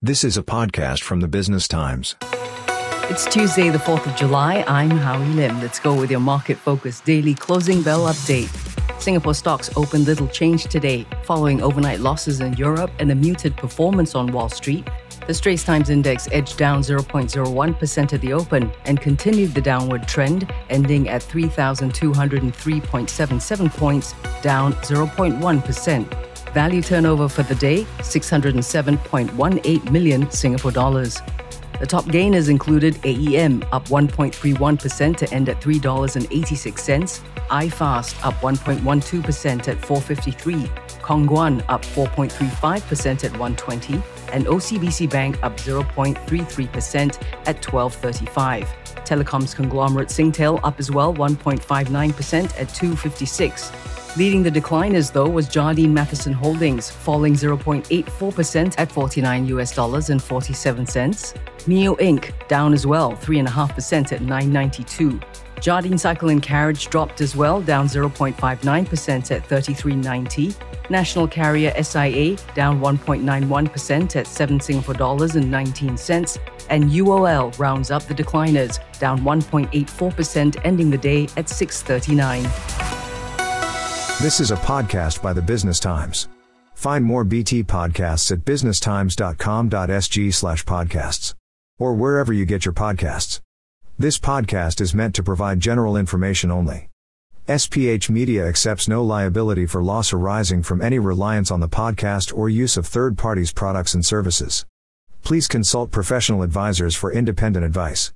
This is a podcast from the Business Times. It's Tuesday, the 4th of July. I'm Howie Lim. Let's go with your market focused daily closing bell update. Singapore stocks opened little change today, following overnight losses in Europe and a muted performance on Wall Street. The Straits Times Index edged down 0.01% at the open and continued the downward trend, ending at 3,203.77 points, down 0.1%. Value turnover for the day 607.18 million Singapore dollars. The top gainers included AEM up 1.31% to end at $3.86, iFast up 1.12% at 453, Khong up 4.35% at 120, and OCBC Bank up 0.33% at 1235. Telecoms conglomerate Singtel up as well 1.59% at 256. Leading the decliners, though, was Jardine Matheson Holdings, falling 0.84% at 49 US dollars and 47 cents. Nio Inc. down as well, 3.5% at 992. Jardine Cycle and Carriage dropped as well, down 0.59% at 33.90. National carrier SIA down 1.91% at 7 Singapore dollars and 19 cents. And UOL rounds up the decliners, down 1.84%, ending the day at 639. This is a podcast by the Business Times. Find more BT podcasts at businesstimes.com.sg slash podcasts or wherever you get your podcasts. This podcast is meant to provide general information only. SPH Media accepts no liability for loss arising from any reliance on the podcast or use of third parties' products and services. Please consult professional advisors for independent advice.